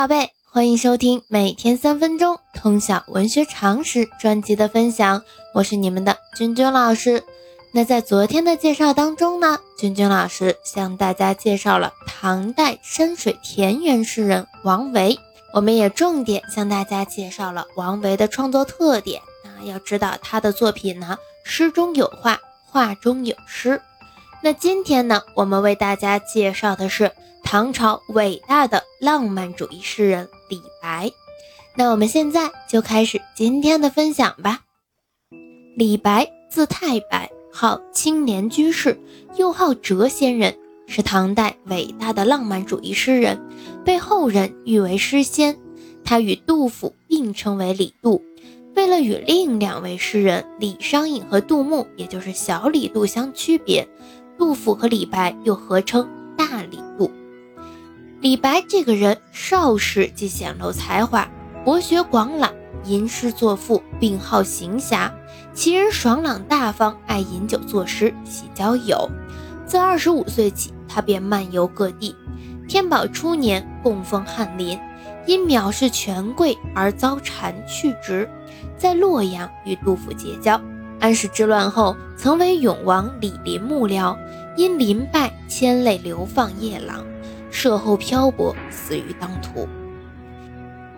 宝贝，欢迎收听每天三分钟通晓文学常识专辑的分享，我是你们的君君老师。那在昨天的介绍当中呢，君君老师向大家介绍了唐代山水田园诗人王维，我们也重点向大家介绍了王维的创作特点啊。要知道他的作品呢，诗中有画，画中有诗。那今天呢，我们为大家介绍的是。唐朝伟大的浪漫主义诗人李白，那我们现在就开始今天的分享吧。李白字太白，号青莲居士，又号谪仙人，是唐代伟大的浪漫主义诗人，被后人誉为诗仙。他与杜甫并称为李杜。为了与另两位诗人李商隐和杜牧，也就是小李杜相区别，杜甫和李白又合称大李。李白这个人少时即显露才华，博学广览，吟诗作赋，并好行侠。其人爽朗大方，爱饮酒作诗，喜交友。自二十五岁起，他便漫游各地。天宝初年，供奉翰林，因藐视权贵而遭谗去职，在洛阳与杜甫结交。安史之乱后，曾为永王李璘幕僚，因临败牵累流放夜郎。涉后漂泊，死于当涂。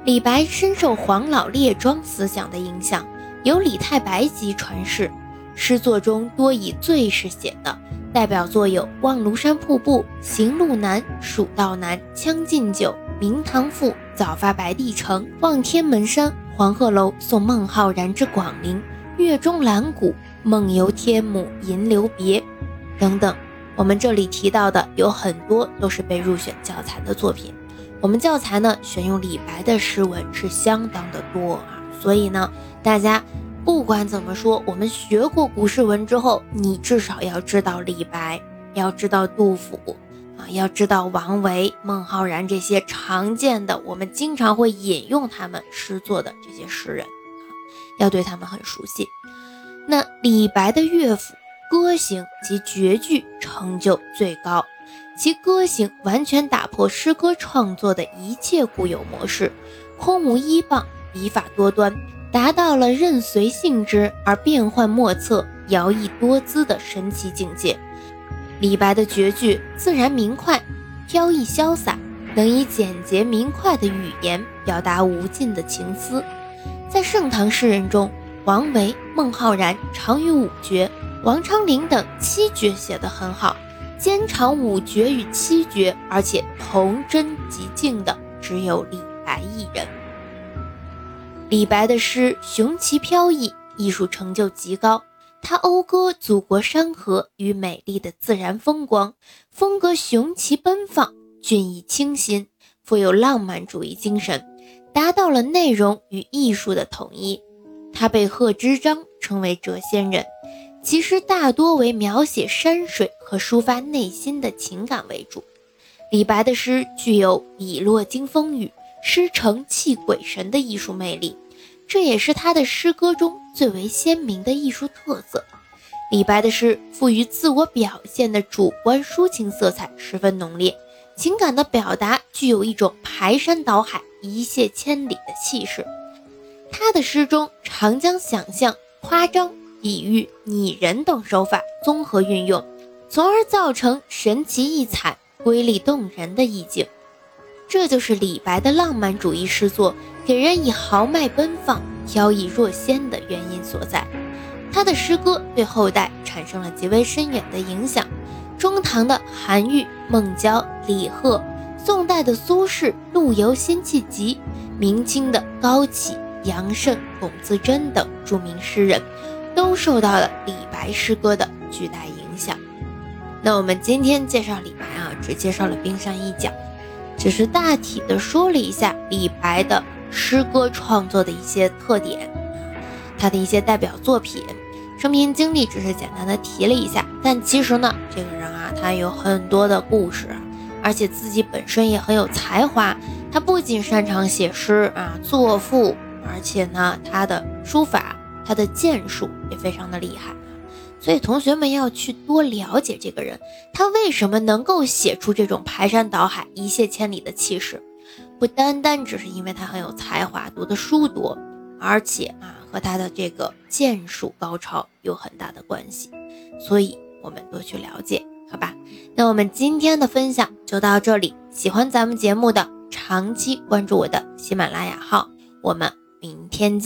李白深受黄老列庄思想的影响，有李太白集传世，诗作中多以醉时写的，代表作有《望庐山瀑布》《行路难》《蜀道难》《将进酒》《明堂赋》《早发白帝城》《望天门山》《黄鹤楼送孟浩然之广陵》《月中兰谷》《梦游天姥吟留别》等等。我们这里提到的有很多都是被入选教材的作品。我们教材呢选用李白的诗文是相当的多啊，所以呢，大家不管怎么说，我们学过古诗文之后，你至少要知道李白，要知道杜甫啊，要知道王维、孟浩然这些常见的，我们经常会引用他们诗作的这些诗人，要对他们很熟悉。那李白的乐府。歌行及绝句成就最高，其歌行完全打破诗歌创作的一切固有模式，空无依傍，笔法多端，达到了任随性之而变幻莫测、摇曳多姿的神奇境界。李白的绝句自然明快，飘逸潇洒，能以简洁明快的语言表达无尽的情思。在盛唐诗人中，王维、孟浩然长于五绝。王昌龄等七绝写得很好，兼长五绝与七绝，而且同真极境的只有李白一人。李白的诗雄奇飘逸，艺术成就极高。他讴歌祖国山河与美丽的自然风光，风格雄奇奔放，俊逸清新，富有浪漫主义精神，达到了内容与艺术的统一。他被贺知章称为谪仙人。其实大多为描写山水和抒发内心的情感为主。李白的诗具有笔落惊风雨、诗成泣鬼神的艺术魅力，这也是他的诗歌中最为鲜明的艺术特色。李白的诗赋予自我表现的主观抒情色彩十分浓烈，情感的表达具有一种排山倒海、一泻千里的气势。他的诗中常将想象、夸张。比喻、拟人等手法综合运用，从而造成神奇异彩、瑰丽动人的意境。这就是李白的浪漫主义诗作给人以豪迈奔放、飘逸若仙的原因所在。他的诗歌对后代产生了极为深远的影响。中唐的韩愈、孟郊、李贺，宋代的苏轼《陆游辛弃疾，明清的高启、杨慎、龚自珍等著名诗人。都受到了李白诗歌的巨大影响。那我们今天介绍李白啊，只介绍了冰山一角，只是大体的说了一下李白的诗歌创作的一些特点，他的一些代表作品、生平经历，只是简单的提了一下。但其实呢，这个人啊，他有很多的故事，而且自己本身也很有才华。他不仅擅长写诗啊、作赋，而且呢，他的书法。他的剑术也非常的厉害，所以同学们要去多了解这个人，他为什么能够写出这种排山倒海、一泻千里的气势？不单单只是因为他很有才华，读的书多，而且啊，和他的这个剑术高超有很大的关系。所以，我们多去了解，好吧？那我们今天的分享就到这里。喜欢咱们节目的，长期关注我的喜马拉雅号。我们明天见。